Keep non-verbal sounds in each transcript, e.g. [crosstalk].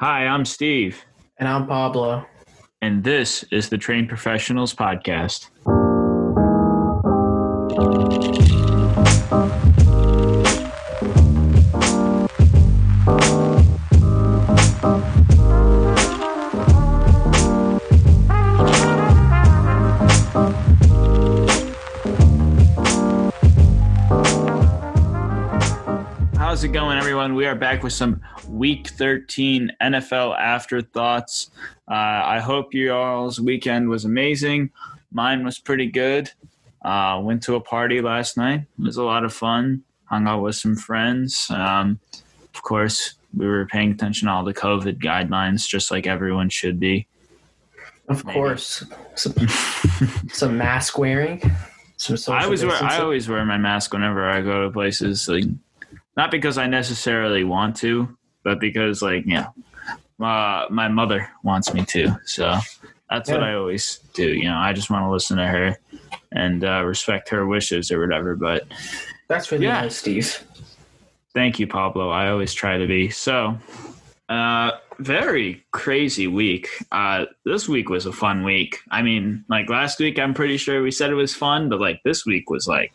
Hi, I'm Steve, And I'm Pablo. and this is the Trained Professionals Podcast. Are back with some Week 13 NFL afterthoughts. Uh, I hope you all's weekend was amazing. Mine was pretty good. Uh, went to a party last night. It was a lot of fun. Hung out with some friends. Um, of course, we were paying attention to all the COVID guidelines, just like everyone should be. Of Maybe. course. Some, some mask wearing. [laughs] I always wear. I always wear my mask whenever I go to places. Like, not because I necessarily want to, but because like yeah, uh, my mother wants me to. So that's what I always do. You know, I just want to listen to her and uh, respect her wishes or whatever. But That's really Yeah. nice, Steve. thank you, Pablo. I always try to be so. Uh, very crazy week. Uh, this week was a fun week. I mean, like last week, I'm pretty sure we said it was fun, but like this week was like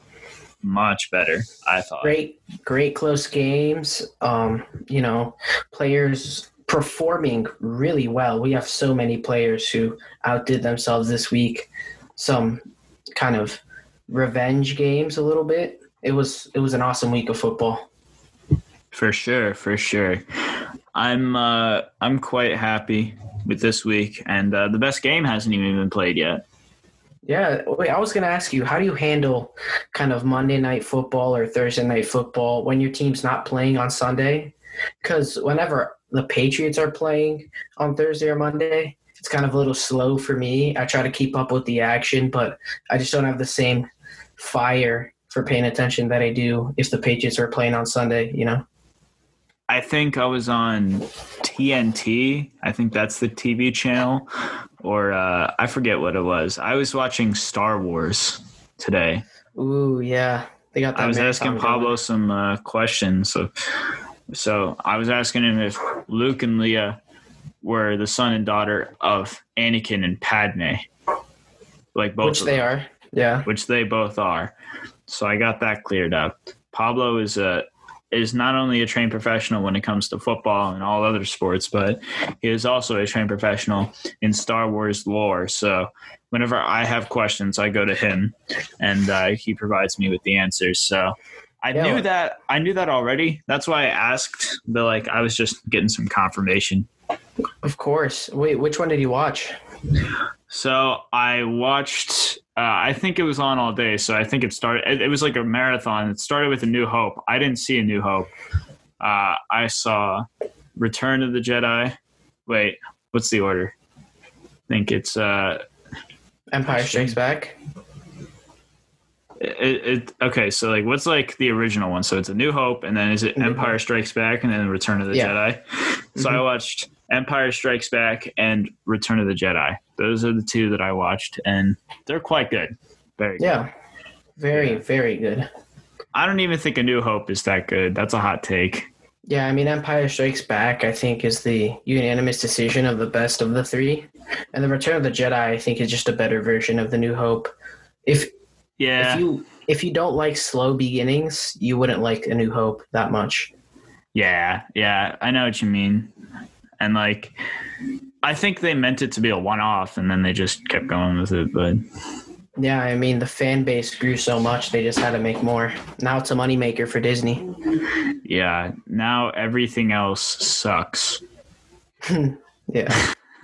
much better. I thought. Great, great close games. Um, you know, players performing really well. We have so many players who outdid themselves this week. Some kind of revenge games a little bit. It was it was an awesome week of football. For sure, for sure. I'm uh I'm quite happy with this week and uh, the best game hasn't even been played yet. Yeah, wait, I was going to ask you, how do you handle kind of Monday night football or Thursday night football when your team's not playing on Sunday? Because whenever the Patriots are playing on Thursday or Monday, it's kind of a little slow for me. I try to keep up with the action, but I just don't have the same fire for paying attention that I do if the Patriots are playing on Sunday, you know? I think I was on TNT. I think that's the TV channel or uh I forget what it was. I was watching Star Wars today. Ooh, yeah. They got that I was asking going. Pablo some uh, questions. So, so I was asking him if Luke and Leia were the son and daughter of Anakin and Padme. Like both Which they them. are. Yeah. which they both are. So I got that cleared up. Pablo is a is not only a trained professional when it comes to football and all other sports, but he is also a trained professional in Star Wars lore. So whenever I have questions, I go to him, and uh, he provides me with the answers. So I Yeah. knew that I knew that already. That's why I asked. But like I was just getting some confirmation. Of course. Wait, which one did you watch? So I watched. Uh, I think it was on all day. So I think it started. It, was like a marathon. It started with A New Hope. I didn't see A New Hope. Uh, I saw Return of the Jedi. Wait, what's the order? I think it's. Uh, Empire Strikes Back. it, it okay. So like, what's like the original one? So it's A New Hope, and then is it Empire Strikes Back, and then Return of the Yeah. Jedi? [laughs] So I Mhm. watched Empire Strikes Back and Return of the Jedi. Those are the two that I watched, and they're quite good. Very good. Yeah. Very, very good. I don't even think A New Hope is that good. That's a hot take. Yeah, I mean, Empire Strikes Back, I think, is the unanimous decision of the best of the three. And The Return of the Jedi, I think, is just a better version of The New Hope. If Yeah. if you if you don't like slow beginnings, you wouldn't like A New Hope that much. yeah. Yeah. I know what you mean. And like, I think they meant it to be a one off and then they just kept going with it. But Yeah, I mean, the fan base grew so much, they just had to make more. Now it's a moneymaker for Disney. yeah, now everything else sucks. [laughs] Yeah. [laughs]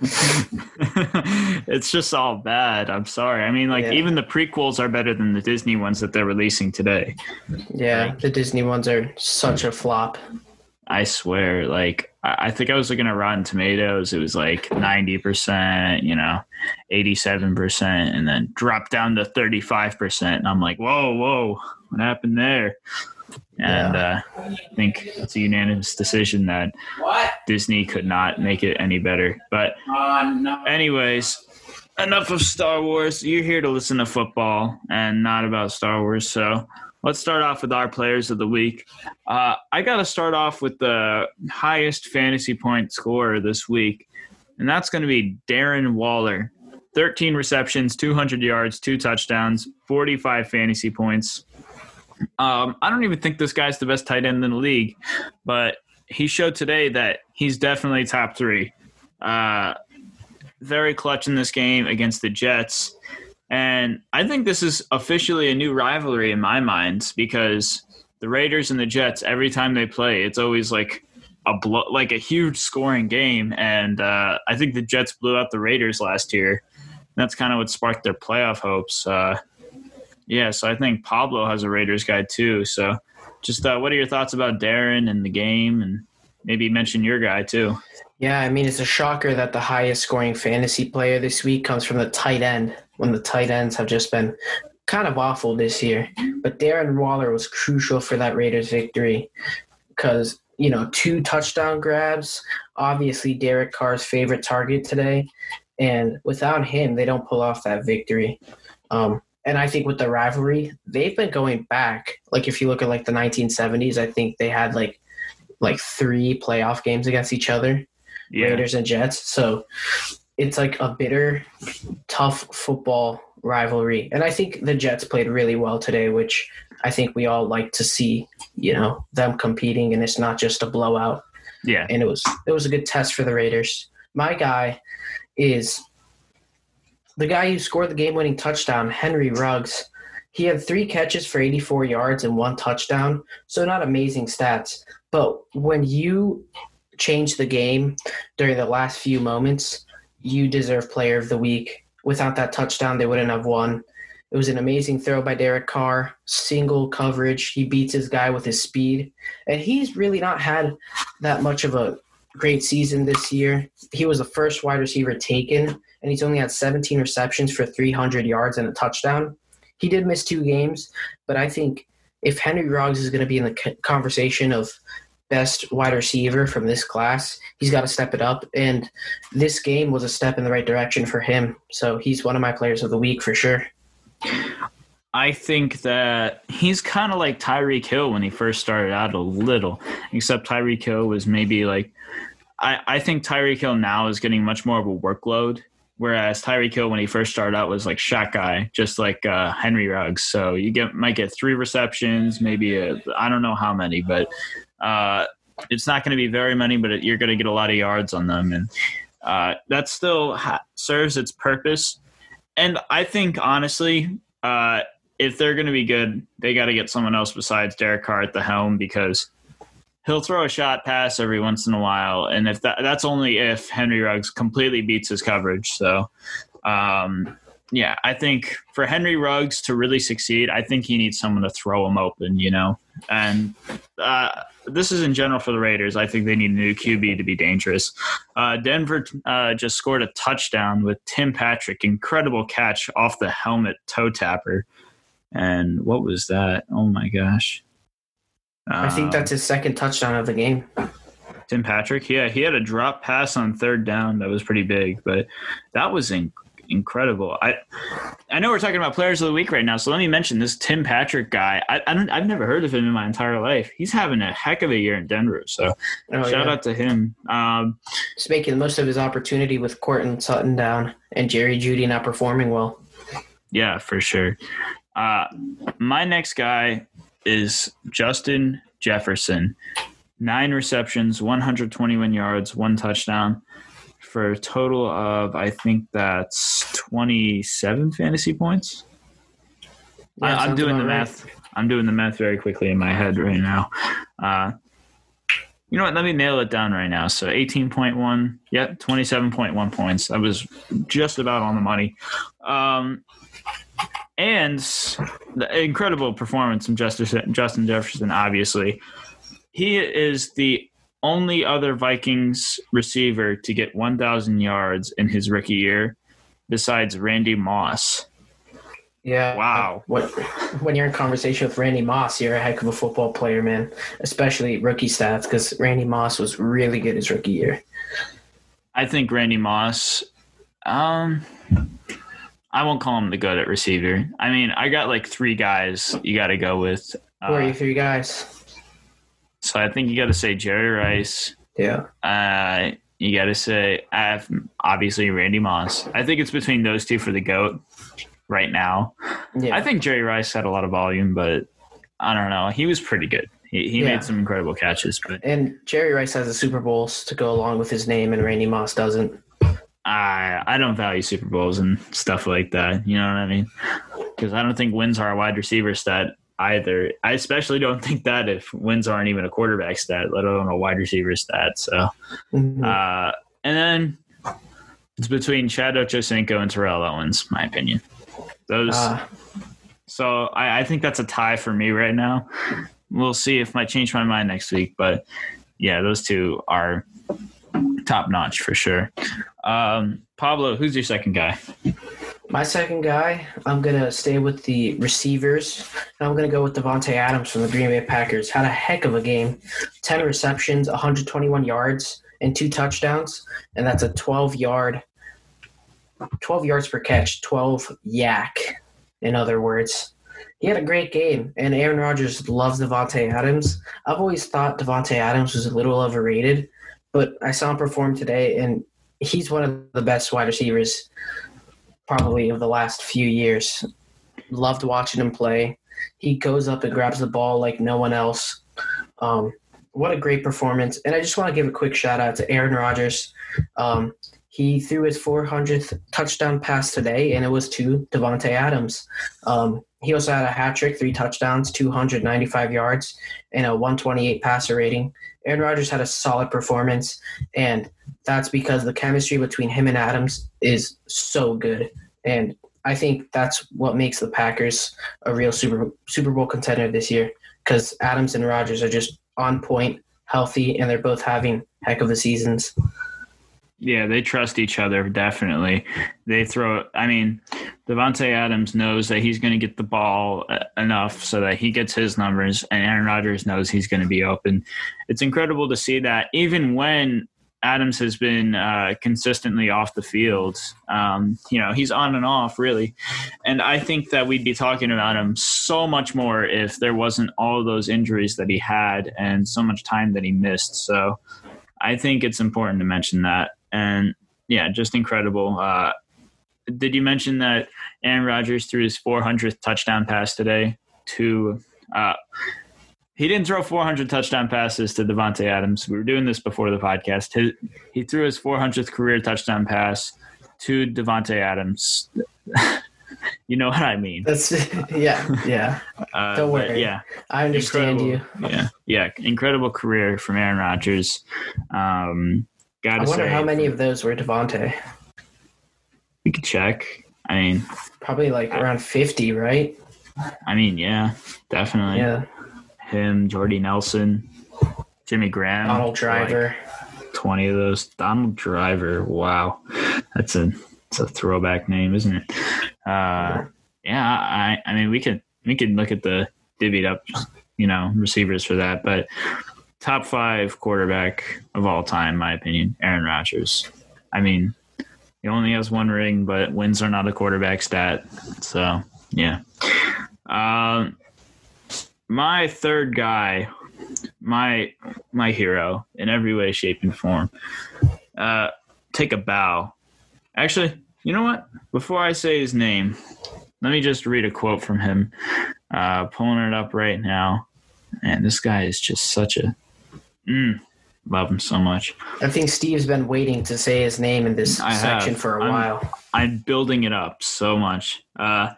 it's just all bad. I'm sorry. I mean, like, Yeah. even the prequels are better than the Disney ones that they're releasing today. Yeah, the Disney ones are such a flop. I swear, like I I think I was looking at Rotten Tomatoes. It was like ninety percent, you know, eighty-seven percent, and then dropped down to thirty-five percent. And I'm like, whoa, whoa, what happened there? And uh, I think it's a unanimous decision that What? Disney could not make it any better. But Oh, no. anyways, enough of Star Wars. You're here to listen to football and not about Star Wars. So let's start off with our players of the week. Uh, I got to start off with the highest fantasy point scorer this week, and that's going to be Darren Waller. 13 receptions, 200 yards, two touchdowns, 45 fantasy points. Um, I don't even think this guy's the best tight end in the league, but he showed today that he's definitely top three. Uh, very clutch in this game against the Jets. And I think this is officially a new rivalry in my mind because the Raiders and the Jets, every time they play, it's always like a blow, like a huge scoring game. And uh, I think the Jets blew out the Raiders last year. That's kind of what sparked their playoff hopes. Uh, yeah, so I think Pablo has a Raiders guy too. So, just uh, what are your thoughts about Darren and the game, and maybe mention your guy too? Yeah, I mean it's a shocker that the highest scoring fantasy player this week comes from the tight end when the tight ends have just been kind of awful this year. But Darren Waller was crucial for that Raiders victory because you know two touchdown grabs. Obviously, Derek Carr's favorite target today, and without him, they don't pull off that victory. Um, and I think with the rivalry, they've been going back. Like if you look at like the 1970s, I think they had like like three playoff games against each other, yeah. Raiders and Jets. So it's like a bitter, tough football rivalry. And I think the Jets played really well today, which I think we all like to see. You know them competing, and it's not just a blowout. Yeah, and it was it was a good test for the Raiders. My guy is the guy who scored the game winning touchdown, Henry Ruggs, he had three catches for 84 yards and one touchdown. So, not amazing stats. But when you change the game during the last few moments, you deserve player of the week. Without that touchdown, they wouldn't have won. It was an amazing throw by Derek Carr, single coverage. He beats his guy with his speed. And he's really not had that much of a great season this year. He was the first wide receiver taken and he's only had 17 receptions for 300 yards and a touchdown. He did miss two games, but I think if Henry Ruggs is going to be in the conversation of best wide receiver from this class, he's got to step it up. And this game was a step in the right direction for him. So he's one of my players of the week for sure. I think that he's kind of like Tyreek Hill when he first started out a little, except Tyreek Hill was maybe like, I, I think Tyreek Hill now is getting much more of a workload Whereas Tyreek Hill, when he first started out, was like shot guy, just like uh, Henry Ruggs. So you get might get three receptions, maybe I don't know how many, but uh, it's not going to be very many, but it, you're going to get a lot of yards on them, and uh, that still ha- serves its purpose. And I think honestly, uh, if they're going to be good, they got to get someone else besides Derek Carr at the helm because he'll throw a shot pass every once in a while, and if that that's only if Henry Ruggs completely beats his coverage. So, um, yeah, I think for Henry Ruggs to really succeed, I think he needs someone to throw him open, you know. And uh, this is in general for the Raiders. I think they need a new QB to be dangerous. Uh, Denver uh, just scored a touchdown with Tim Patrick, incredible catch off the helmet toe tapper. And what was that? Oh my gosh. I think that's his second touchdown of the game. Tim Patrick, yeah, he had a drop pass on third down that was pretty big, but that was in- incredible. I I know we're talking about players of the week right now, so let me mention this Tim Patrick guy. I, I don't, I've never heard of him in my entire life. He's having a heck of a year in Denver, so oh, shout yeah. out to him. Um, He's making the most of his opportunity with Courtland Sutton down and Jerry Jeudy not performing well. Yeah, for sure. Uh, my next guy is Justin Jefferson. Nine receptions, 121 yards, one touchdown for a total of, I think that's 27 fantasy points. Yeah, I, am doing the math. I'm doing the math very quickly in my head right now. Uh, you know what? Let me nail it down right now. So 18.1, yep, 27.1 points. I was just about on the money. Um, and the incredible performance from Justin Jefferson. Obviously, he is the only other Vikings receiver to get 1,000 yards in his rookie year, besides Randy Moss. Yeah. Wow. What, when you're in conversation with Randy Moss, you're a heck of a football player, man. Especially rookie stats, because Randy Moss was really good his rookie year. I think Randy Moss. Um, I won't call him the good at receiver. I mean, I got like three guys you got to go with. Who are Uh, you three guys? So I think you got to say Jerry Rice. Yeah. Uh, you got to say uh, obviously Randy Moss. I think it's between those two for the goat right now. Yeah. I think Jerry Rice had a lot of volume, but I don't know. He was pretty good. He, he Yeah. made some incredible catches, but and Jerry Rice has a Super Bowls to go along with his name, and Randy Moss doesn't. I I don't value Super Bowls and stuff like that. You know what I mean? Because I don't think wins are a wide receiver stat either. I especially don't think that if wins aren't even a quarterback stat, let alone a wide receiver stat. So, Mhm. uh, and then it's between Chad Ochocinco and Terrell Owens, my opinion. Those. Ah, So I, I think that's a tie for me right now. We'll see if I change my mind next week, but yeah, those two are top notch for sure. Um, Pablo, who's your second guy? My second guy, I'm gonna stay with the receivers, I'm gonna go with Davante Adams from the Green Bay Packers. Had a heck of a game, ten receptions, 121 yards, and two touchdowns, and that's a 12 yard, 12 yards per catch, 12 YAC. In other words, he had a great game, and Aaron Rodgers loves Davante Adams. I've always thought Davante Adams was a little overrated, but I saw him perform today, and he's one of the best wide receivers probably of the last few years. Loved watching him play. He goes up and grabs the ball like no one else. Um, what a great performance! And I just want to give a quick shout out to Aaron Rodgers. Um, he threw his 400th touchdown pass today, and it was to Davante Adams. Um, he also had a hat trick, three touchdowns, 295 yards, and a 128 passer rating. Aaron Rodgers had a solid performance, and that's because the chemistry between him and Adams is so good. And I think that's what makes the Packers a real Super Super Bowl contender this year because Adams and Rodgers are just on point, healthy, and they're both having heck of a seasons. Yeah, they trust each other definitely. They throw. I mean, Davante Adams knows that he's going to get the ball uh, enough so that he gets his numbers, and Aaron Rodgers knows he's going to be open. It's incredible to see that even when Adams has been uh, consistently off the field. Um, you know, he's on and off really, and I think that we'd be talking about him so much more if there wasn't all those injuries that he had and so much time that he missed. So I think it's important to mention that. And yeah, just incredible. Uh, did you mention that Aaron Rodgers threw his 400th touchdown pass today to? Uh, he didn't throw 400 touchdown passes to Davante Adams. We were doing this before the podcast. His, he threw his 400th career touchdown pass to Davante Adams. [laughs] you know what I mean? That's [laughs] yeah, yeah. [laughs] Uh, Don't worry. Yeah, I understand you. yeah, yeah. Incredible career from Aaron Rodgers. Um, gotta I wonder say, how many of those were Davante. we could check. I mean, Probably like around fifty, right? I mean, yeah, definitely. Yeah. Him, Jordy Nelson, Jimmy Graham, Donald like Driver. twenty of those. Donald Driver. Wow, that's a it's a throwback name, isn't it? Uh, yeah, I I mean, we could we could look at the divvied up, you know, receivers for that, but top five quarterback of all time, in my opinion, Aaron Rodgers. I mean, he only has one ring, but wins are not a quarterback stat. So yeah. Um, my third guy, my my hero in every way, shape, and form. Uh, take a bow. Actually, you know what? Before I say his name, let me just read a quote from him. Uh, pulling it up right now, and this guy is just such a mm, love him so much. I think Steve's been waiting to say his name in this I section have. for a I'm- while. I'm building it up so much. Uh,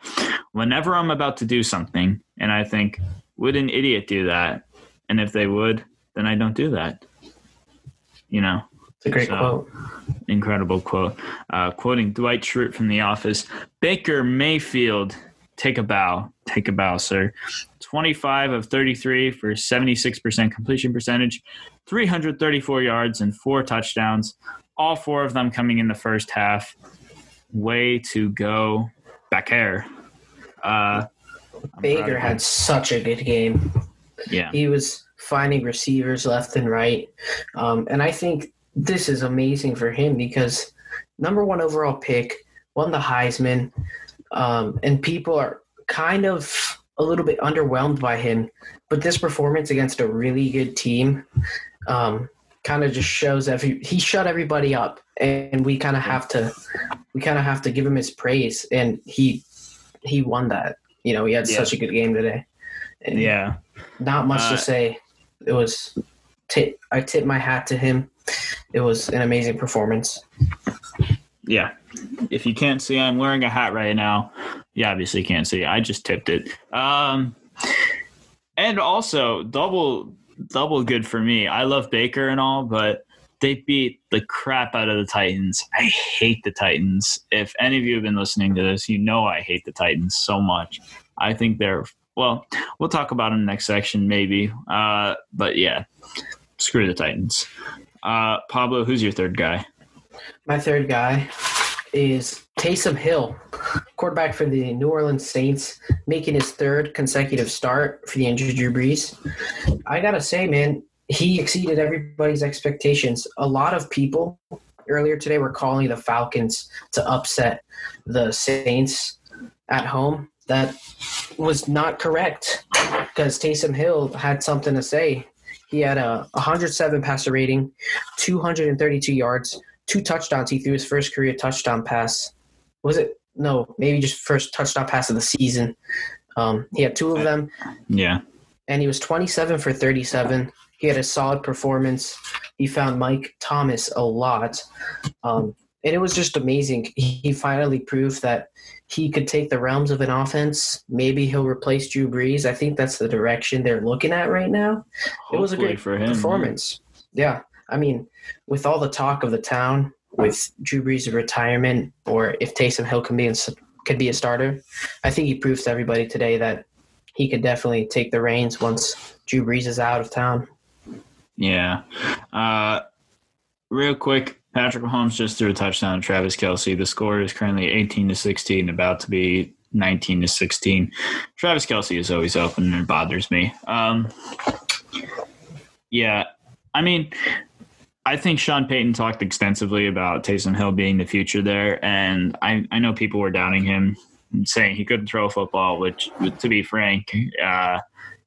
whenever I'm about to do something, and I think, would an idiot do that? And if they would, then I don't do that. You know, It's a great So- quote. incredible quote. Uh, quoting Dwight Schrute from The Office Baker Mayfield, take a bow. Take a bow, sir. 25 of 33 for 76% completion percentage, 334 yards, and four touchdowns. All four of them coming in the first half. Way to go, Baker. Uh, I'm proud Baker had such a good game. Yeah. He was finding receivers left and right. Um, and I think this is amazing for him because number one overall pick, won the Heisman. um, and people are kind of a little bit underwhelmed by him. But this performance against a really good team um, kind of just shows that he, he shut everybody up, and we kind of have to we kind of have to give him his praise, and he he won that. You know, he had Yeah. such a good game today. And Yeah. not much Uh, to say. It was ti I tip my hat to him. It was an amazing performance. Yeah. If you can't see, I'm wearing a hat right now. You obviously can't see. I just tipped it. Um, and also double double good for me. I love Baker and all, but they beat the crap out of the Titans. I hate the Titans. If any of you have been listening to this, you know I hate the Titans so much. I think they're well. We'll talk about them in the next section maybe. Uh, but yeah, screw the Titans. Uh, Pablo, who's your third guy? My third guy is Taysom Hill, quarterback for the New Orleans Saints, making his third consecutive start for the injured Drew Brees. I gotta say, man, he exceeded everybody's expectations. A lot of people earlier today were calling the Falcons to upset the Saints at home. That was not correct because Taysom Hill had something to say. He had a 107 passer rating, 232 yards, two touchdowns. He threw his first career touchdown pass. Was it? No, maybe just first touchdown pass of the season. Um, he had two of them, Yeah. and he was 27 for 37. He had a solid performance. He found Mike Thomas a lot, um, and it was just amazing. He, finally proved that he could take the realms of an offense. Maybe he'll replace Drew Brees. I think that's the direction they're looking at right now. It was a Hopefully great him. performance. Yeah. I mean, with all the talk of the town, with Drew Brees' retirement, or if Taysom Hill can be in, could be a starter, I think he proved to everybody today that he could definitely take the reins once Drew Brees is out of town. Yeah. Uh, real quick, Patrick Mahomes just threw a touchdown to Travis Kelce. The score is currently 18 to 16, about to be 19 to 16. Travis Kelce is always open and it bothers me. Um, yeah. I mean, I think Sean Payton talked extensively about Taysom Hill being the future there, and I, I know people were doubting him, saying he couldn't throw a football. Which, to be frank, uh,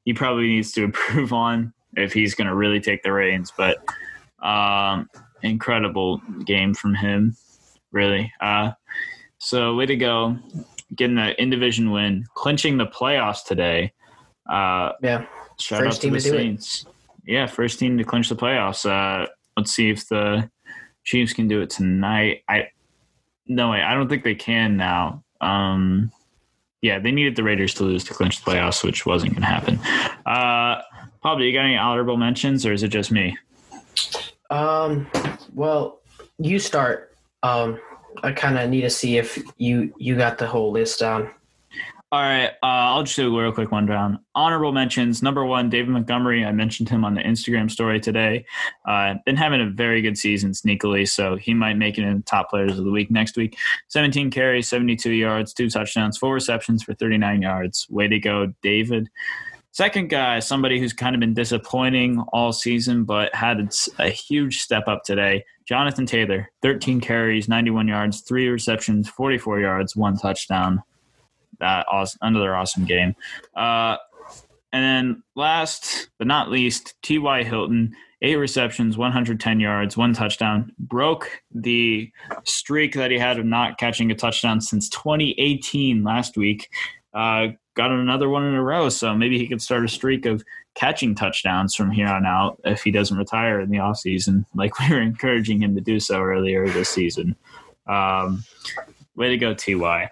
he probably needs to [laughs] improve on if he's going to really take the reins. But um, incredible game from him, really. Uh, so way to go, getting the in division win, clinching the playoffs today. Uh, Yeah. Shout First out team to the do it. Saints. Yeah, first team to clinch the playoffs. Uh, let's see if the Chiefs can do it tonight. I no way. I don't think they can now. Um, yeah, they needed the Raiders to lose to clinch the playoffs, which wasn't going to happen. Uh, Pablo, you got any honorable mentions, or is it just me? Um, well, you start. Um, I kind of need to see if you you got the whole list down. All right, uh, I'll just do a real quick one down. Honorable mentions. Number one, David Montgomery. I mentioned him on the Instagram story today. Uh, been having a very good season sneakily, so he might make it in the top players of the week next week. 17 carries, 72 yards, two touchdowns, four receptions for 39 yards. Way to go, David. Second guy, somebody who's kind of been disappointing all season, but had a huge step up today. Jonathan Taylor, 13 carries, 91 yards, three receptions, 44 yards, one touchdown that awesome, another awesome game. Uh, and then last but not least, T.Y. Hilton, eight receptions, 110 yards, one touchdown, broke the streak that he had of not catching a touchdown since 2018 last week. Uh, got another one in a row, so maybe he could start a streak of catching touchdowns from here on out if he doesn't retire in the offseason, like we were [laughs] encouraging him to do so earlier this season. Um, way to go, Ty.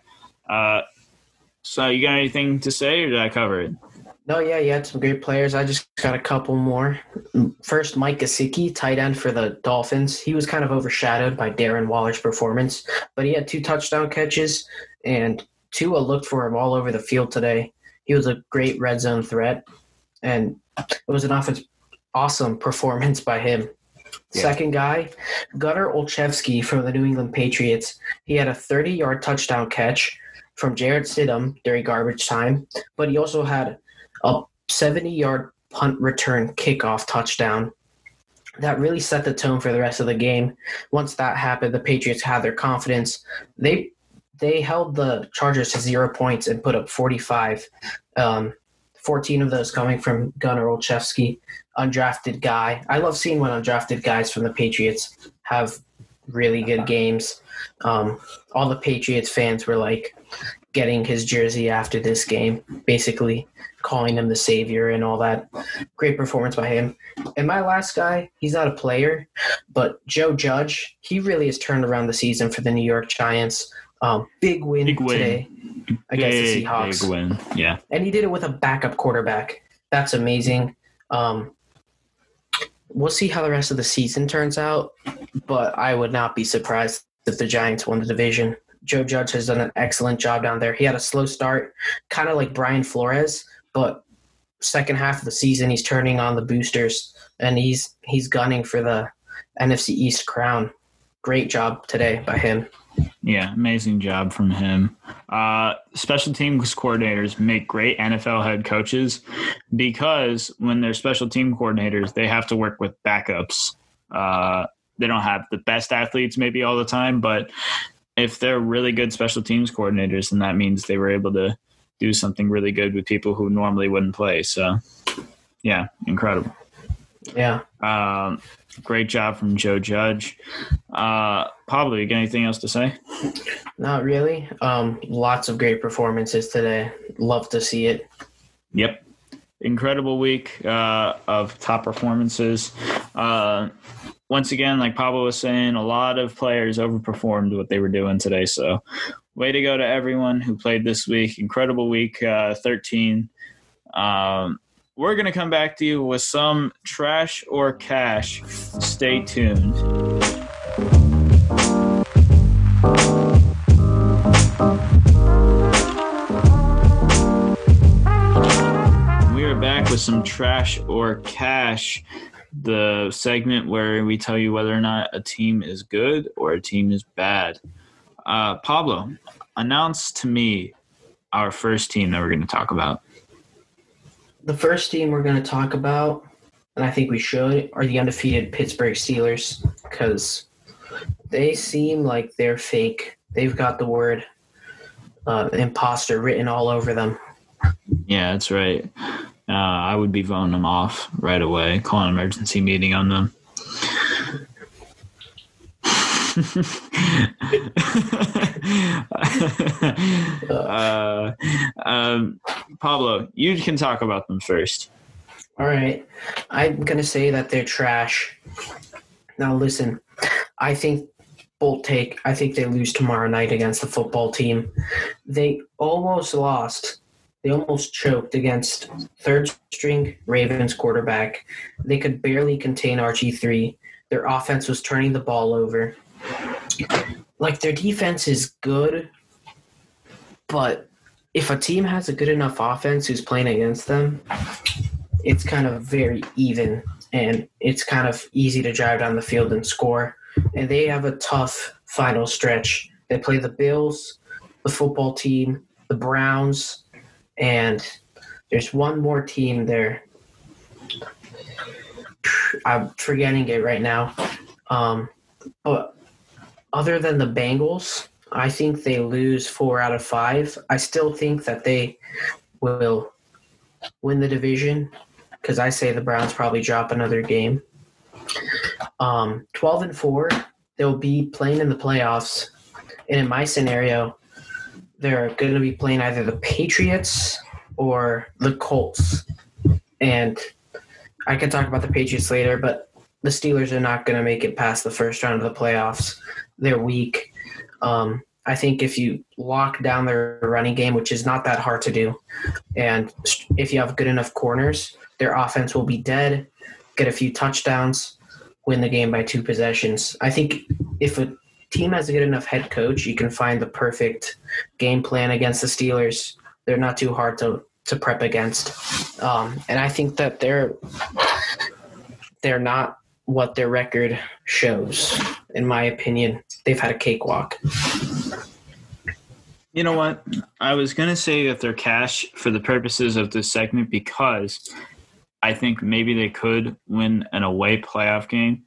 Uh, so you got anything to say, or did I cover it? No, yeah, you had some great players. I just got a couple more. First, Mike Gesicki, tight end for the Dolphins. He was kind of overshadowed by Darren Waller's performance, but he had two touchdown catches, and Tua looked for him all over the field today. He was a great red zone threat, and it was an offense, awesome performance by him. Yeah. Second guy, Gunnar Olszewski from the New England Patriots. He had a 30 yard touchdown catch from Jarrett Stidham during garbage time, but he also had a 70 yard punt return kickoff touchdown. That really set the tone for the rest of the game. Once that happened, the Patriots had their confidence. They they held the Chargers to zero points and put up 45. Um, 14 of those coming from Gunnar Olszewski, undrafted guy. I love seeing when undrafted guys from the Patriots have really good games. Um, all the Patriots fans were like getting his jersey after this game, basically calling him the savior and all that. Great performance by him. And my last guy, he's not a player, but Joe Judge, he really has turned around the season for the New York Giants. Um, big win Big win. today against big, the Seahawks. big win. Yeah. And he did it with a backup quarterback. That's amazing. Um, we'll see how the rest of the season turns out, but I would not be surprised if the Giants won the division. Joe Judge has done an excellent job down there. He had a slow start, kind of like Brian Flores, but second half of the season he's turning on the boosters and he's he's gunning for the NFC East crown. Great job today by him. Yeah, amazing job from him. Uh, special teams coordinators make great NFL head coaches because when they're special team coordinators, they have to work with backups. Uh, they don't have the best athletes maybe all the time, but if they're really good special teams coordinators, then that means they were able to do something really good with people who normally wouldn't play. So, yeah, incredible. Yeah. Um, great job from Joe Judge. Uh, Pablo, you got anything else to say? Not really. Um, lots of great performances today. Love to see it. Yep. Incredible week uh, of top performances. Uh, once again, like Pablo was saying, a lot of players overperformed what they were doing today. So, way to go to everyone who played this week. Incredible week uh, 13. Um, we're going to come back to you with some trash or cash. Stay tuned. We are back with some trash or cash, the segment where we tell you whether or not a team is good or a team is bad. Uh, Pablo, announce to me our first team that we're going to talk about. The first team we're going to talk about, and I think we should, are the undefeated Pittsburgh Steelers because they seem like they're fake. They've got the word uh, imposter written all over them. Yeah, that's right. Uh, I would be voting them off right away, calling an emergency meeting on them. Uh, um, Pablo, you can talk about them first. All right. I'm going to say that they're trash. Now, listen, I think, bold take, I think they lose tomorrow night against the football team. They almost lost. They almost choked against third string Ravens quarterback. They could barely contain RG3. Their offense was turning the ball over. Like, their defense is good, but if a team has a good enough offense who's playing against them, it's kind of very even and it's kind of easy to drive down the field and score. And they have a tough final stretch. They play the Bills, the football team, the Browns, and there's one more team there. I'm forgetting it right now. Um, but other than the Bengals, I think they lose four out of five. I still think that they will win the division because I say the Browns probably drop another game. Um, 12 and 4, they'll be playing in the playoffs. And in my scenario, they're going to be playing either the Patriots or the Colts. And I can talk about the Patriots later, but the Steelers are not going to make it past the first round of the playoffs. They're weak. Um, I think if you lock down their running game, which is not that hard to do, and if you have good enough corners, their offense will be dead, get a few touchdowns, win the game by two possessions. I think if a team has a good enough head coach, you can find the perfect game plan against the Steelers. They're not too hard to, to prep against. Um, and I think that they're they're not what their record shows, in my opinion. They've had a cakewalk. You know what? I was going to say that they're cash for the purposes of this segment because I think maybe they could win an away playoff game.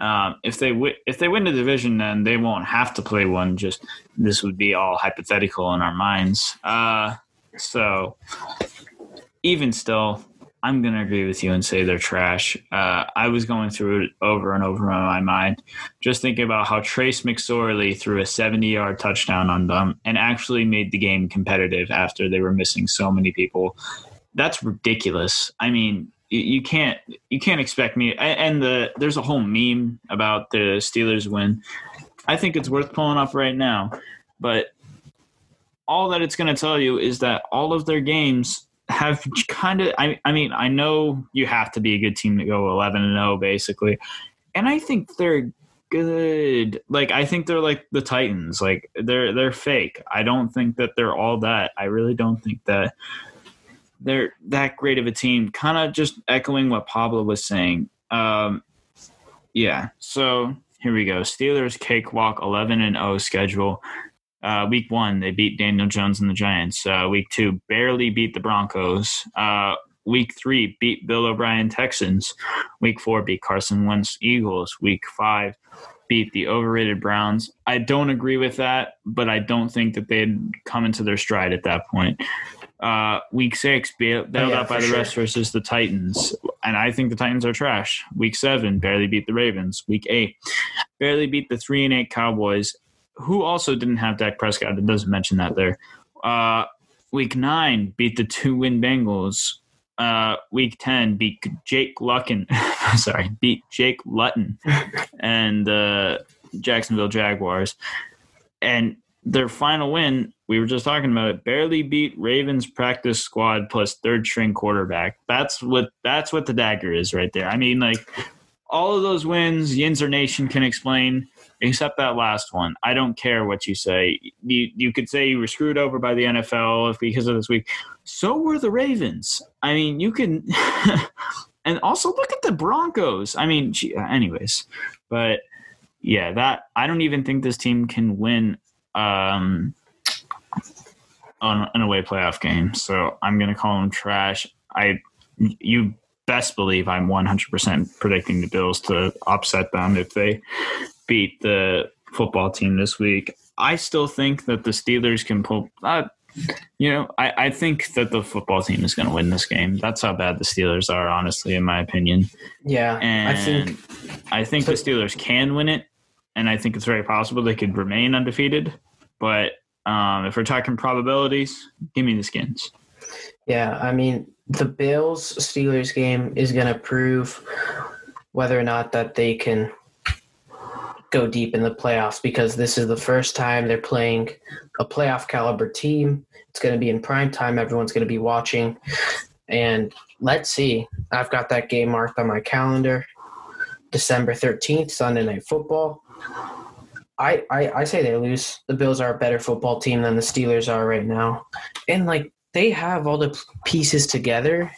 Um, if they w- if they win the division, then they won't have to play one. Just this would be all hypothetical in our minds. Uh, so even still, I'm gonna agree with you and say they're trash. Uh, I was going through it over and over in my mind, just thinking about how Trace McSorley threw a 70 yard touchdown on them and actually made the game competitive after they were missing so many people. That's ridiculous. I mean, you, you can't you can't expect me. And the there's a whole meme about the Steelers win. I think it's worth pulling up right now, but all that it's going to tell you is that all of their games have kind of I, I mean I know you have to be a good team to go 11 and 0 basically. And I think they're good. Like I think they're like the Titans. Like they're they're fake. I don't think that they're all that. I really don't think that they're that great of a team. Kind of just echoing what Pablo was saying. Um yeah. So here we go. Steelers cakewalk 11 and 0 schedule uh, week one, they beat Daniel Jones and the Giants. Uh, week two, barely beat the Broncos. Uh, week three, beat Bill O'Brien Texans. Week four, beat Carson Wentz Eagles. Week five, beat the overrated Browns. I don't agree with that, but I don't think that they'd come into their stride at that point. Uh, week six, bailed oh, yeah, out by the sure. refs versus the Titans, and I think the Titans are trash. Week seven, barely beat the Ravens. Week eight, barely beat the three and eight Cowboys, who also didn't have Dak Prescott. It doesn't mention that there. Uh, week nine beat the two win Bengals. Uh, week ten beat Jake Lucken. [laughs] sorry, beat Jake Luton [laughs] and uh, Jacksonville Jaguars. And their final win, we were just talking about it, barely beat Ravens practice squad plus third string quarterback. That's what that's what the dagger is right there. I mean, like all of those wins, Yinzer Nation can explain except that last one. I don't care what you say. You you could say you were screwed over by the NFL [laughs] because of this week. So were the Ravens. I mean, you can. [laughs] and also look at the Broncos. I mean, anyways, but yeah, that I don't even think this team can win um, on an away playoff game. So I'm gonna call them trash. I you best believe I'm 100% predicting the Bills to upset them if they beat the football team this week. I still think that the Steelers can pull. Uh, you know, I, I think that the football team is going to win this game. That's how bad the Steelers are, honestly, in my opinion. Yeah, and I think I think so, the Steelers can win it, and I think it's very possible they could remain undefeated. But um, if we're talking probabilities, give me the Skins. Yeah, I mean, the Bills Steelers game is going to prove whether or not that they can go deep in the playoffs because this is the first time they're playing a playoff caliber team. It's going to be in prime time. Everyone's going to be watching. And let's see. I've got that game marked on my calendar. December 13th, Sunday Night Football. I, I, I say they lose. The Bills are a better football team than the Steelers are right now. And, like, they have all the pieces together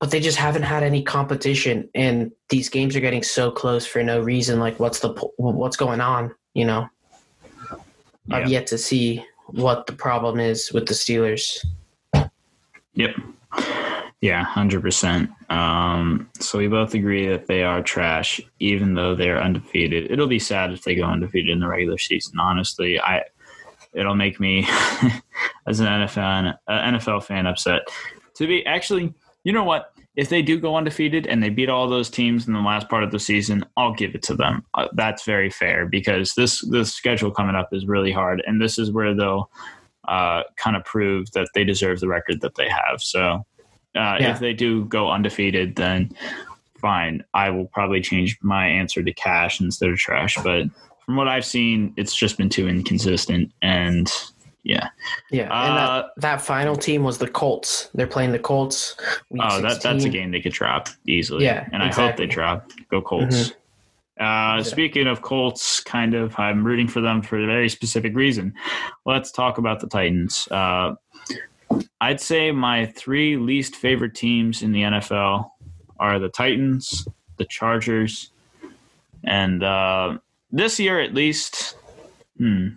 but they just haven't had any competition and these games are getting so close for no reason like what's the what's going on you know? Yeah. i've yet to see what the problem is with the steelers. Yep. Yeah 100% um, so we both agree that they are trash even though they're undefeated. It'll be sad if they go undefeated in the regular season honestly. I it'll make me [laughs] as an nfl nfl fan upset. To be actually you know what? If they do go undefeated and they beat all those teams in the last part of the season, I'll give it to them. Uh, that's very fair because this this schedule coming up is really hard, and this is where they'll uh, kind of prove that they deserve the record that they have. So, uh, yeah. if they do go undefeated, then fine. I will probably change my answer to cash instead of trash. But from what I've seen, it's just been too inconsistent, and yeah. Yeah. And uh, that, that, final team was the Colts. They're playing the Colts. oh, that, that's a game they could drop easily. Yeah. And exactly. I hope they drop. Go Colts. Mm-hmm. Uh, speaking of Colts, kind of, I'm rooting for them for a very specific reason. Let's talk about the Titans. Uh, I'd say my three least favorite teams in the NFL are the Titans, the Chargers, and uh, this year at least, hmm,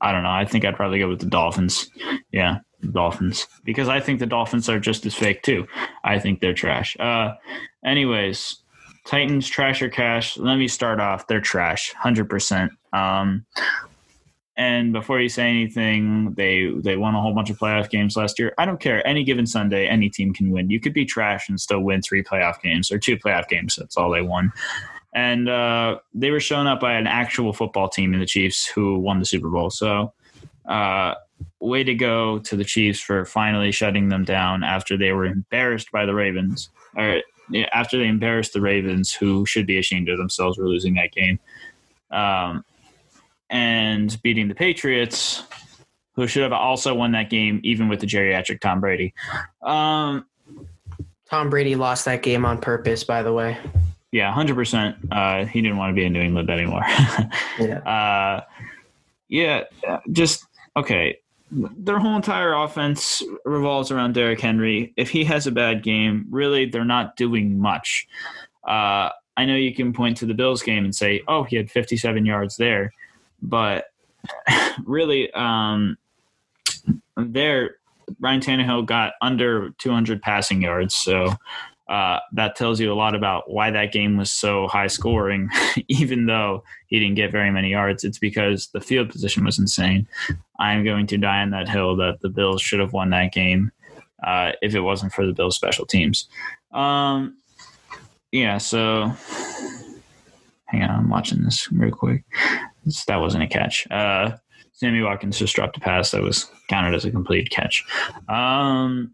I don't know. I think I'd probably go with the Dolphins. Yeah, Dolphins because I think the Dolphins are just as fake too. I think they're trash. Uh, anyways, Titans trash or cash? Let me start off. They're trash, hundred percent. Um, and before you say anything, they they won a whole bunch of playoff games last year. I don't care. Any given Sunday, any team can win. You could be trash and still win three playoff games or two playoff games. That's all they won. And uh, they were shown up by an actual football team in the Chiefs who won the Super Bowl. So, uh, way to go to the Chiefs for finally shutting them down after they were embarrassed by the Ravens. Or after they embarrassed the Ravens, who should be ashamed of themselves for losing that game. Um, and beating the Patriots, who should have also won that game, even with the geriatric Tom Brady. Um, Tom Brady lost that game on purpose, by the way. Yeah, hundred uh, percent. He didn't want to be in New England anymore. [laughs] Yeah. uh, yeah, just okay. Their whole entire offense revolves around Derrick Henry. If he has a bad game, really, they're not doing much. Uh, I know you can point to the Bills game and say, "Oh, he had 57 yards there," but [laughs] really, um, there Ryan Tannehill got under 200 passing yards, so uh, that tells you a lot about why that game was so high scoring, [laughs] even though he didn't get very many yards. It's because the field position was insane. I'm going to die on that hill that the Bills should have won that game uh, if it wasn't for the Bills' special teams. Um, yeah, so hang on, I'm watching this real quick. This, that wasn't a catch. Uh, Sammy Watkins just dropped a pass that was counted as a complete catch. Um,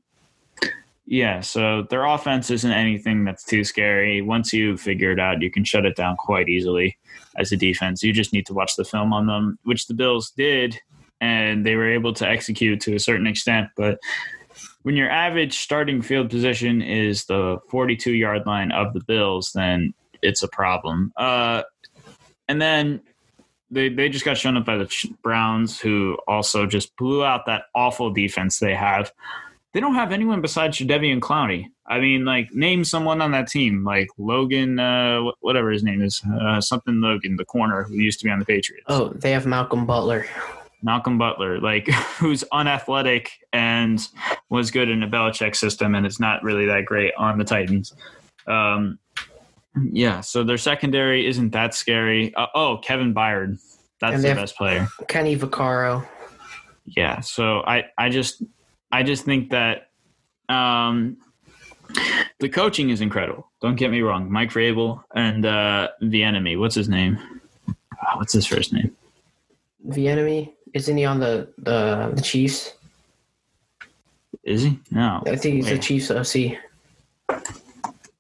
yeah, so their offense isn't anything that's too scary. Once you figure it out, you can shut it down quite easily as a defense. You just need to watch the film on them, which the Bills did, and they were able to execute to a certain extent. But when your average starting field position is the 42 yard line of the Bills, then it's a problem. Uh, and then they, they just got shown up by the Browns, who also just blew out that awful defense they have they don't have anyone besides Jadeveon Clowney. I mean, like, name someone on that team, like Logan, uh, whatever his name is, uh, something Logan, the corner who used to be on the Patriots. Oh, they have Malcolm Butler. Malcolm Butler, like, [laughs] who's unathletic and was good in a Belichick system, and it's not really that great on the Titans. Um, yeah, so their secondary isn't that scary. Uh, oh, Kevin Byard, that's the best player. Kenny Vaccaro. Yeah, so I, I just I just think that um, the coaching is incredible. Don't get me wrong. Mike Vrabel and uh, the enemy. What's his name? Oh, what's his first name? The enemy. Isn't he on the the, the Chiefs? Is he? No. I think he's Wait. the Chiefs OC.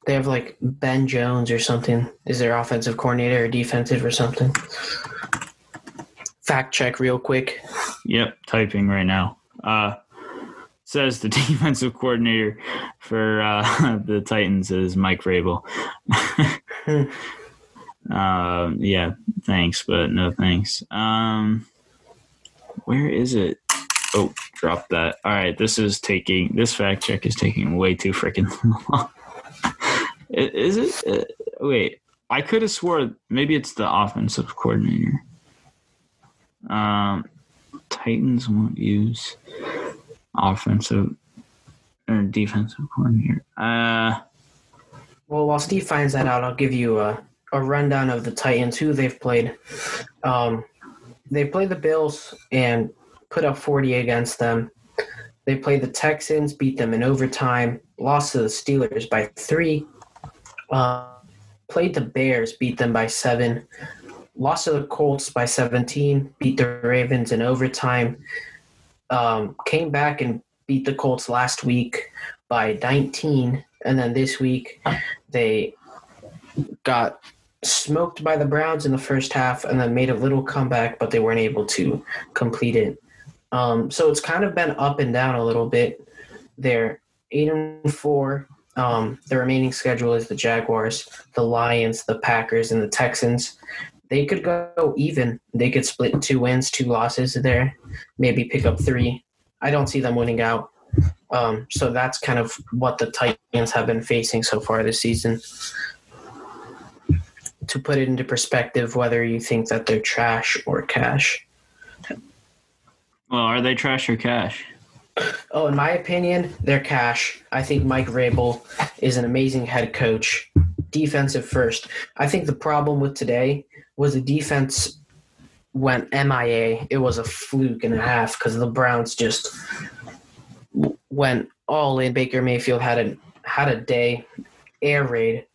They have like Ben Jones or something. Is their offensive coordinator or defensive or something? Fact check real quick. Yep, typing right now. Uh, says the [laughs] defensive coordinator for uh, [laughs] the Titans is Mike Vrabel. [laughs] uh, yeah, thanks, but no thanks. Um, where is it? Oh, drop that. All right, this is taking this fact check is taking way too freaking long. is it? Uh, wait, I could have swore maybe it's the offensive coordinator. Um, Titans won't use offensive or defensive coordinator. Uh, well, while Steve finds that out, I'll give you a, a rundown of the Titans, who they've played. Um, they played the Bills and put up 40 against them. They played the Texans, beat them in overtime, lost to the Steelers by three. Uh, played the Bears, beat them by seven. Lost to the Colts by 17, beat the Ravens in overtime um, came back and beat the Colts last week by 19, and then this week they got smoked by the Browns in the first half, and then made a little comeback, but they weren't able to complete it. Um, so it's kind of been up and down a little bit. They're eight and four. Um, the remaining schedule is the Jaguars, the Lions, the Packers, and the Texans they could go even. They could split two wins, two losses there, maybe pick up three. I don't see them winning out. Um, so that's kind of what the Titans have been facing so far this season. To put it into perspective, whether you think that they're trash or cash. Well, are they trash or cash? Oh, in my opinion, they're cash. I think Mike Vrabel is an amazing head coach defensive first. I think the problem with today was the defense went MIA. It was a fluke and a half because the Browns just went all in. Baker Mayfield had a had a day, air raid.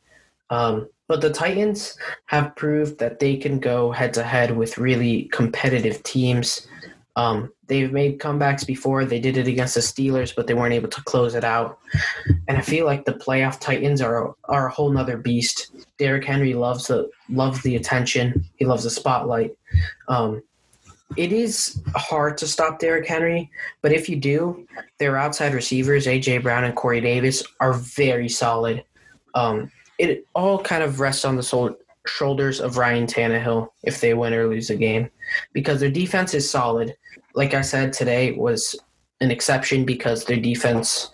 Um, but the Titans have proved that they can go head to head with really competitive teams. Um, they've made comebacks before. They did it against the Steelers, but they weren't able to close it out. And I feel like the playoff Titans are are a whole nother beast. Derrick Henry loves the loves the attention. He loves the spotlight. Um, it is hard to stop Derrick Henry, but if you do, their outside receivers, AJ Brown and Corey Davis, are very solid. Um, it all kind of rests on the sol- shoulders of Ryan Tannehill if they win or lose a game, because their defense is solid. Like I said today, was an exception because their defense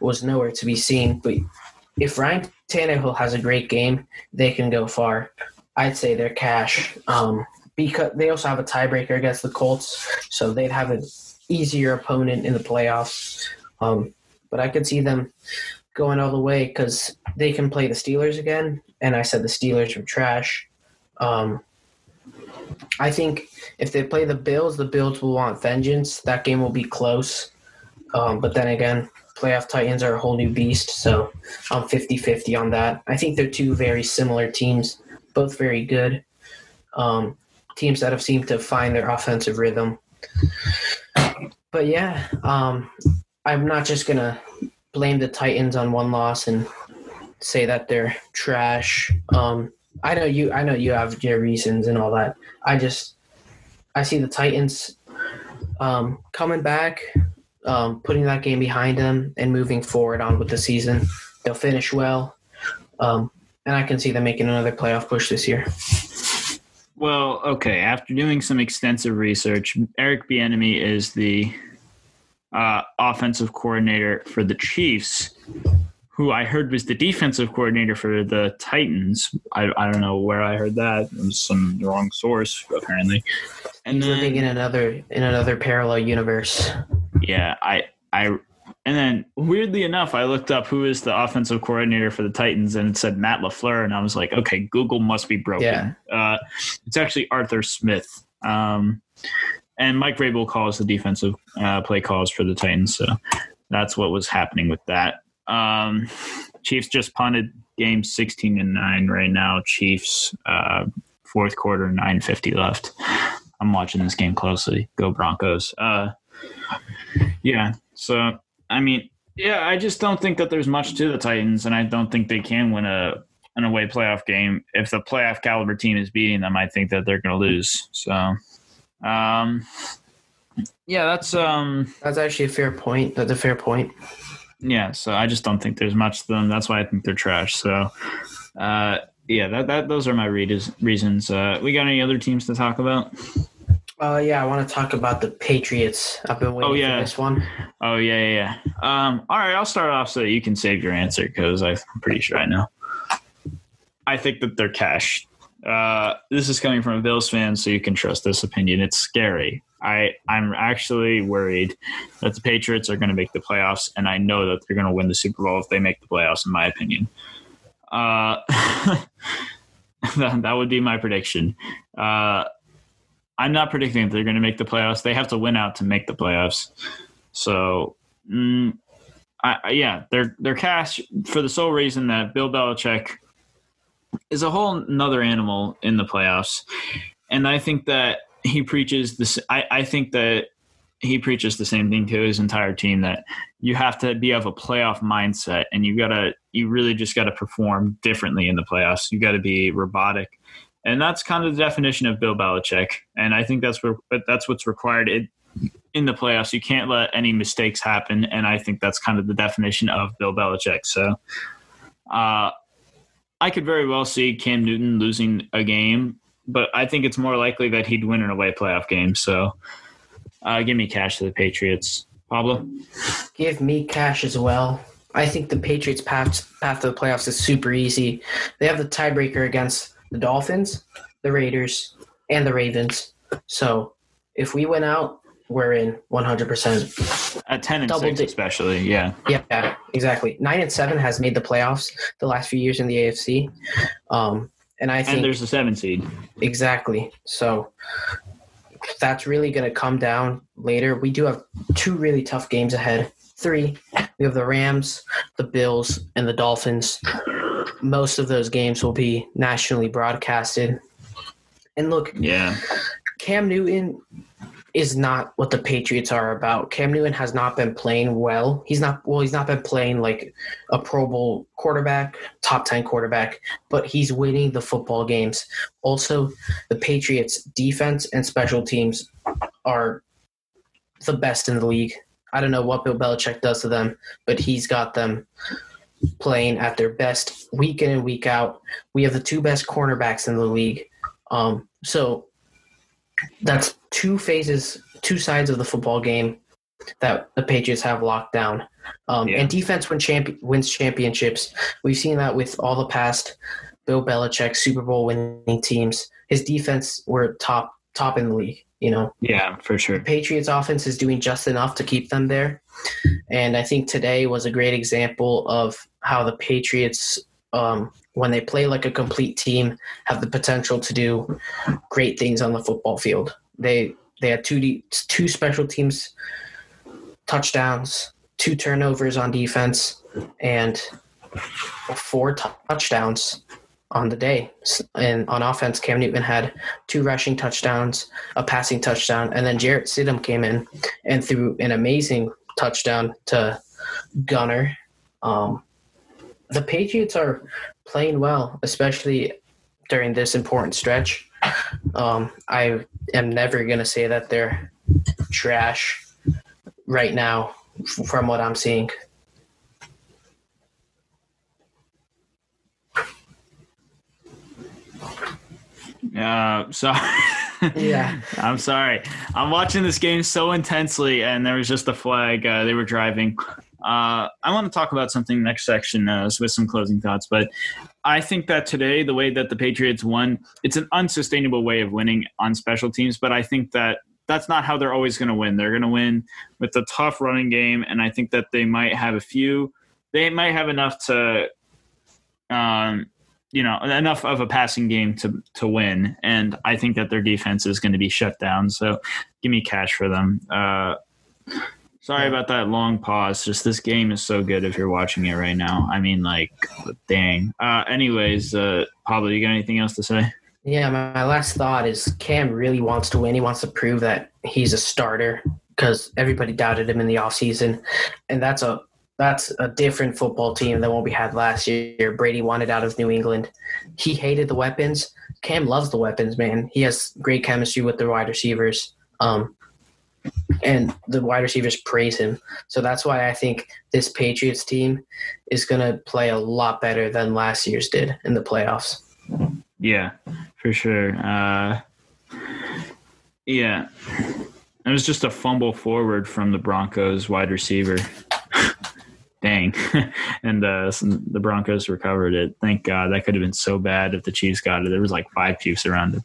was nowhere to be seen. But if Ryan Tannehill has a great game, they can go far. I'd say they're cash. Um, because they also have a tiebreaker against the Colts, so they'd have an easier opponent in the playoffs. Um, but I could see them going all the way because they can play the Steelers again, and I said the Steelers are trash. Um, I think if they play the Bills, the Bills will want vengeance. That game will be close. Um, but then again, playoff Titans are a whole new beast, so I'm 50 50 on that. I think they're two very similar teams, both very good. Um, teams that have seemed to find their offensive rhythm. But yeah, um, I'm not just gonna blame the Titans on one loss and say that they're trash. Um, I know you. I know you have your reasons and all that. I just I see the Titans um, coming back, um, putting that game behind them, and moving forward on with the season. They'll finish well, um, and I can see them making another playoff push this year. Well, okay. After doing some extensive research, Eric Bieniemy is the uh, offensive coordinator for the Chiefs, who I heard was the defensive coordinator for the Titans. I, I don't know where I heard that. It was some wrong source apparently. And He's living in another in another parallel universe. Yeah, I I and then weirdly enough, I looked up who is the offensive coordinator for the Titans, and it said Matt LaFleur, and I was like, okay, Google must be broken. Yeah. Uh, it's actually Arthur Smith. Um, and Mike Vrabel calls the defensive uh, play calls for the Titans, so that's what was happening with that. Um, Chiefs just punted game sixteen and nine right now. Chiefs uh, fourth quarter nine fifty left. I'm watching this game closely. Go Broncos. Uh, yeah, so I mean, yeah, I just don't think that there's much to the Titans, and I don't think they can win a an away playoff game. If the playoff caliber team is beating them, I think that they're going to lose. So, um, yeah, that's um, that's actually a fair point. That's a fair point. Yeah, so I just don't think there's much to them. That's why I think they're trash. So, uh, yeah, that that those are my reasons. Uh, we got any other teams to talk about? Uh, yeah, I want to talk about the Patriots. I've been waiting oh, yeah. for this one. Oh yeah, yeah. yeah. Um, all right, I'll start off so you can save your answer because I'm pretty sure I know. I think that they're cash. Uh, this is coming from a Bills fan, so you can trust this opinion. It's scary. I I'm actually worried that the Patriots are going to make the playoffs, and I know that they're going to win the Super Bowl if they make the playoffs. In my opinion, uh, [laughs] that, would be my prediction. Uh, I'm not predicting that they're going to make the playoffs. They have to win out to make the playoffs. So, mm, I, yeah, they're they're cash for the sole reason that Bill Belichick is a whole another animal in the playoffs, and I think that [laughs] he preaches this. I, I think that he preaches the same thing to his entire team that you have to be of a playoff mindset, and you gotta you really just got to perform differently in the playoffs. You got to be robotic and that's kind of the definition of Bill Belichick. And I think that's what that's what's required in, in the playoffs. You can't let any mistakes happen, and I think that's kind of the definition of Bill Belichick. So, uh, I could very well see Cam Newton losing a game, but I think it's more likely that he'd win an away playoff game. So, uh, give me cash to the Patriots, Pablo. Give me cash as well. I think the Patriots' path path to the playoffs is super easy. They have the tiebreaker against the Dolphins, the Raiders, and the Ravens. So if we win out we're in 100%. At 10 and Double 6, di- especially. Yeah. Yeah, exactly. Nine and seven has made the playoffs the last few years in the AFC, um, and I And think there's a seven seed. exactly. So that's really going to come down later. We do have two really tough games ahead. Three. We have the Rams, the Bills, and the Dolphins. Most of those games will be nationally broadcasted. And look, Yeah. Cam Newton is not what the Patriots are about. Cam Newton has not been playing well. He's not well, he's not been playing like a Pro Bowl quarterback, top 10 quarterback, but he's winning the football games. Also, the Patriots defense and special teams are the best in the league. I don't know what Bill Belichick does to them, but he's got them playing at their best week in and week out. We have the two best cornerbacks in the league. Um, so that's two phases, two sides of the football game that the Patriots have locked down. Um, Yeah. And defense win champ- wins championships. We've seen that with all the past Bill Belichick Super Bowl winning teams. His defense were top top in the league. You know, Yeah, for sure. Patriots offense is doing just enough to keep them there. And I think today was a great example of how the Patriots, um, when they play like a complete team, have the potential to do great things on the football field. They they had two two special teams touchdowns, two turnovers on defense, and four t- touchdowns on the day. And on offense, Cam Newton had two rushing touchdowns, a passing touchdown, and then Jarrett Stidham came in and threw an amazing touchdown to Gunner. Um, the Patriots are playing well, especially during this important stretch. Um, I am never going to say that they're trash right now from what I'm seeing. Uh, sorry. [laughs] Yeah. I'm sorry. I'm watching this game so intensely, and there was just a flag. Uh, they were driving. Uh, I want to talk about something next section uh, with some closing thoughts, but I think that today, the way that the Patriots won, it's an unsustainable way of winning on special teams. But I think that that's not how they're always going to win. They're going to win with a tough running game, and I think that they might have a few. They might have enough to, um, you know, enough of a passing game to to win. And I think that their defense is going to be shut down. So, give me cash for them. Uh, sorry about that long pause. Just this game is so good if you're watching it right now. I mean, like, dang. Uh, anyways, uh, Pablo, you got anything else to say? Yeah, my, my last thought is Cam really wants to win. He wants to prove that he's a starter because everybody doubted him in the offseason. And that's a that's a different football team than what we had last year. Brady wanted out of New England. He hated the weapons. Cam loves the weapons, man. He has great chemistry with the wide receivers. Um, and the wide receivers praise him. So that's why I think this Patriots team is going to play a lot better than last year's did in the playoffs. Yeah, for sure. Uh, yeah, it was just a fumble forward from the Broncos wide receiver. [laughs] Dang, [laughs] and uh, the Broncos recovered it. Thank God. That could have been so bad if the Chiefs got it. There was like five Chiefs around it.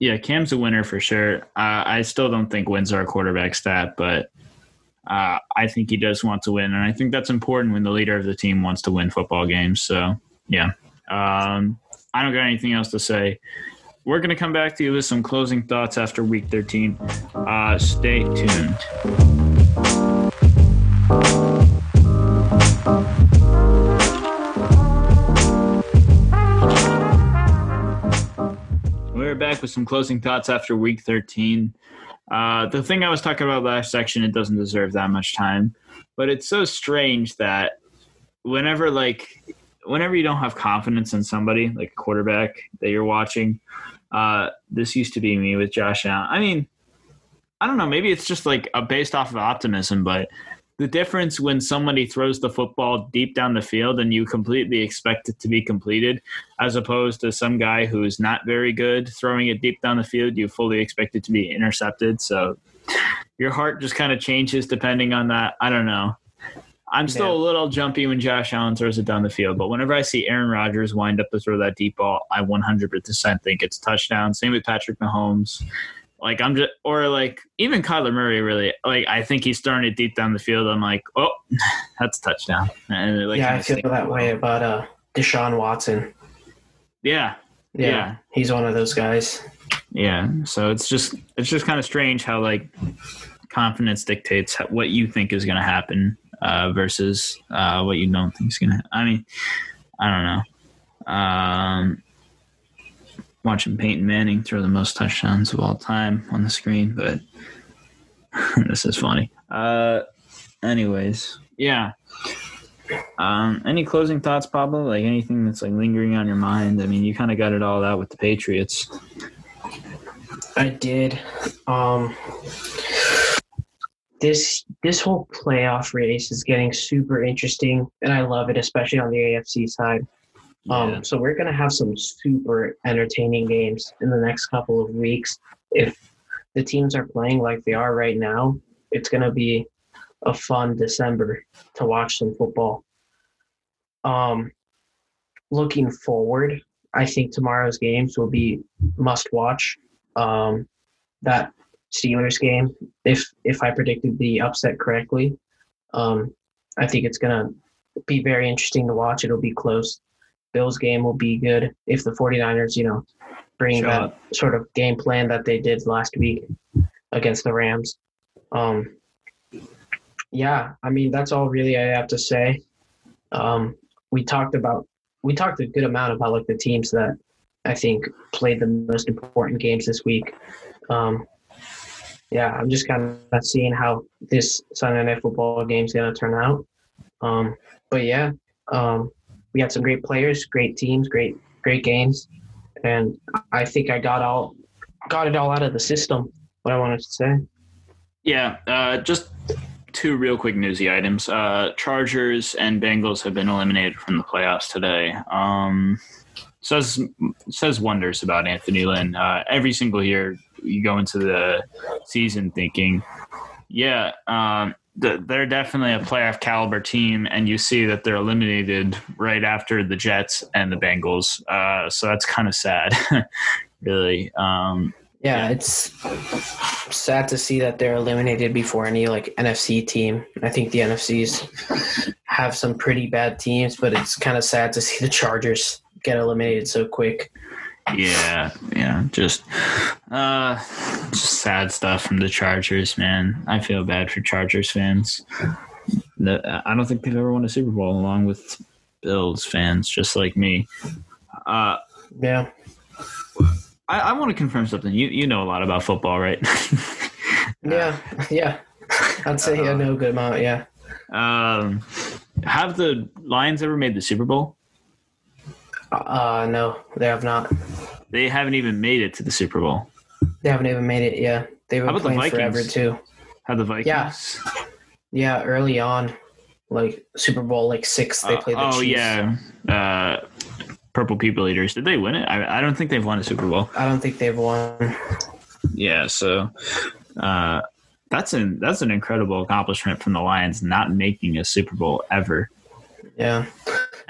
Yeah, Cam's a winner for sure. Uh, I still don't think wins are a quarterback stat, but uh, I think he does want to win, and I think that's important when the leader of the team wants to win football games. So, yeah. Um, I don't got anything else to say. We're going to come back to you with some closing thoughts after week 13. Uh, stay tuned. Back with some closing thoughts after week 13. Uh, the thing I was talking about last section, it doesn't deserve that much time, but it's so strange that whenever, like, whenever you don't have confidence in somebody, like a quarterback that you're watching, uh, this used to be me with Josh Allen. I mean, I don't know. Maybe it's just like a based off of optimism, but the difference when somebody throws the football deep down the field and you completely expect it to be completed, as opposed to some guy who's not very good throwing it deep down the field, you fully expect it to be intercepted. So your heart just kind of changes depending on that. I don't know. I'm still Yeah. a little jumpy when Josh Allen throws it down the field, but whenever I see Aaron Rodgers wind up to throw that deep ball, I 100% think it's touchdown. Same with Patrick Mahomes. Like I'm just, or like even Kyler Murray, really, like I think he's throwing it deep down the field. I'm like, oh, [laughs] that's a touchdown. And like, yeah, I feel that way about uh, Deshaun Watson. Yeah, yeah, Yeah. he's one of those guys. yeah. So it's just it's just kind of strange how like confidence dictates what you think is going to happen uh, versus uh, what you don't think is going to. I mean, I don't know. Um, watching Peyton Manning throw the most touchdowns of all time on the screen, but [laughs] this is funny. Uh, anyways, yeah. Um, any closing thoughts, Pablo? Like anything that's like lingering on your mind? I mean, you kind of got it all out with the Patriots. I did. Um, this this whole playoff race is getting super interesting, and I love it, especially on the AFC side. Um, so we're gonna have some super entertaining games in the next couple of weeks. If the teams are playing like they are right now, it's gonna be a fun December to watch some football. Um, looking forward, I think tomorrow's games will be must watch. Um, that Steelers game, if if I predicted the upset correctly, um, I think it's gonna be very interesting to watch. It'll be close. Bills game will be good if the 49ers, you know, bring Show that up. sort of game plan that they did last week against the Rams. Um, yeah, I mean that's all really I have to say. Um, we talked about we talked a good amount about like the teams that I think played the most important games this week. Um, yeah, I'm just kind of seeing how this Sunday night football game is going to turn out. Um, but yeah, um, we had some great players, great teams, great great games, and I think I got all got it all out of the system. What I wanted to say. Yeah, uh, just two real quick newsy items. Uh, Chargers and Bengals have been eliminated from the playoffs today. Um, says says wonders about Anthony Lynn. Uh, every single year, you go into the season thinking, yeah, um, they're definitely a playoff caliber team, and you see that they're eliminated right after the Jets and the Bengals. Uh, so that's kind of sad, [laughs] really. Um, Yeah, Yeah. it's sad to see that they're eliminated before any like NFC team. I think the NFCs have some pretty bad teams, but it's kind of sad to see the Chargers get eliminated so quick. Yeah, yeah, just uh just sad stuff from the Chargers, man. I feel bad for Chargers fans. The, I don't think they've ever won a Super Bowl along with Bills fans, just like me. Uh Yeah. I, I want to confirm something. You you know a lot about football, right? [laughs] Yeah. Yeah. I'd say I know a good amount. Yeah. um have the Lions ever made the Super Bowl? Uh, no, they have not. They haven't even made it to the Super Bowl. They haven't even made it. Yeah. They've How been about the playing forever too. Have the Vikings? Yeah. Yeah. Early on, like Super Bowl, like six, they Uh, played the oh Chiefs. yeah, uh, Purple People Eaters. Did they win it? I, I don't think they've won a Super Bowl. I don't think they've won. Yeah, so uh, that's an that's an incredible accomplishment from the Lions not making a Super Bowl ever. Yeah.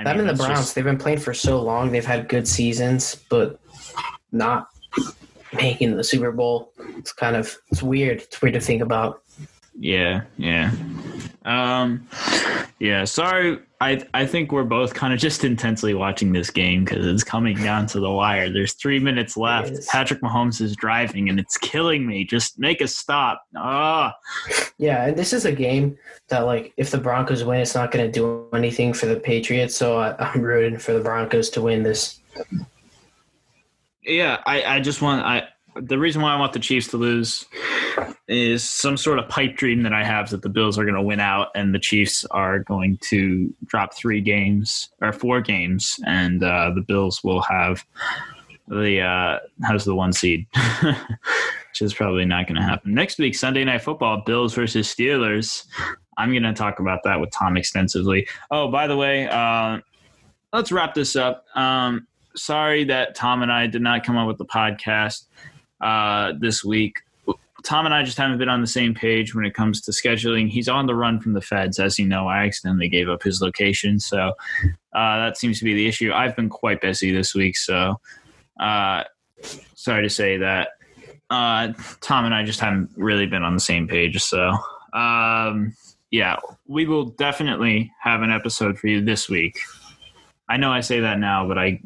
I Them mean, and the Browns, just- they've been playing for so long. They've had good seasons, but not making the Super Bowl. It's kind of it's weird. It's weird to think about. yeah, yeah, um, yeah. Sorry, I I think we're both kind of just intensely watching this game because it's coming down to the wire. There's three minutes left. Patrick Mahomes is driving, and it's killing me. Just make a stop. Ah. Yeah, and this is a game that, like, if the Broncos win, it's not going to do anything for the Patriots. So I, I'm rooting for the Broncos to win this. Yeah, I, I just want I the reason why I want the Chiefs to lose is some sort of pipe dream that I have that the Bills are going to win out and the Chiefs are going to drop three games or four games and uh, the Bills will have the uh, how's the one seed, [laughs] which is probably not going to happen next week. Sunday Night Football, Bills versus Steelers. I'm going to talk about that with Tom extensively. Oh, by the way, uh, let's wrap this up. Um, sorry that Tom and I did not come up with the podcast uh, this week. Tom and I just haven't been on the same page when it comes to scheduling. He's on the run from the feds, as you know. I accidentally gave up his location, so uh, that seems to be the issue. I've been quite busy this week, so uh, sorry to say that. uh, Tom and I just haven't really been on the same page. So, um, yeah, we will definitely have an episode for you this week. I know I say that now, but I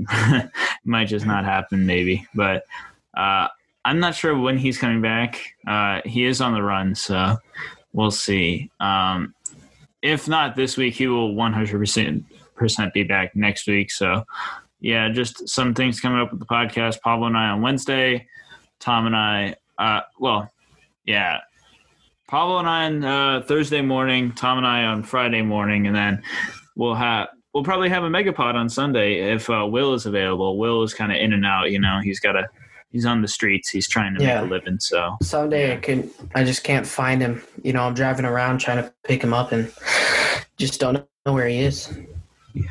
[laughs] might just not happen, maybe. But uh, I'm not sure when he's coming back. Uh, he is on the run, so we'll see. Um, if not this week, he will 100% be back next week. So, yeah, just some things coming up with the podcast. Pablo and I on Wednesday. Tom and I, uh, well, yeah, Pablo and I on uh, Thursday morning, Tom and I on Friday morning, and then we'll have we'll probably have a megapod on Sunday if uh, Will is available. Will is kind of in and out, you know. He's got a he's on the streets. He's trying to Yeah. make a living. So Sunday I can I just can't find him. You know, I'm driving around trying to pick him up and just don't know where he is.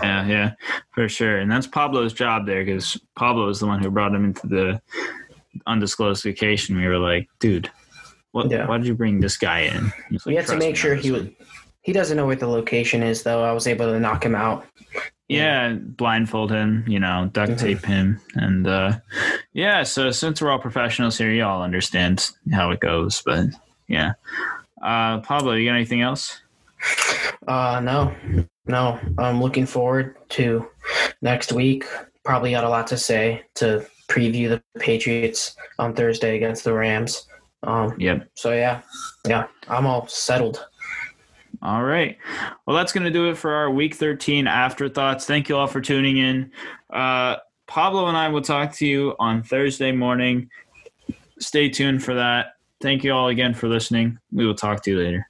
yeah, yeah, for sure. And that's Pablo's job there because Pablo is the one who brought him into the undisclosed vacation. We were like, dude, what? Yeah. Why did you bring this guy in? He's We like, had to make sure he was. He doesn't know where the location is, though. I was able to knock him out. Yeah blindfold him you know duct tape him and uh yeah so since we're all professionals here you all understand how it goes but yeah uh pablo you got anything else Uh, no, no. I'm looking forward to next week. Probably got a lot to say to preview the Patriots on Thursday against the Rams. Um, yep so yeah, yeah, I'm all settled. All right. Well that's gonna do it for our week 13 afterthoughts. Thank you all for tuning in. Uh pablo and i will talk to you on thursday morning. Stay tuned for that. Thank you all again for listening. We will talk to you later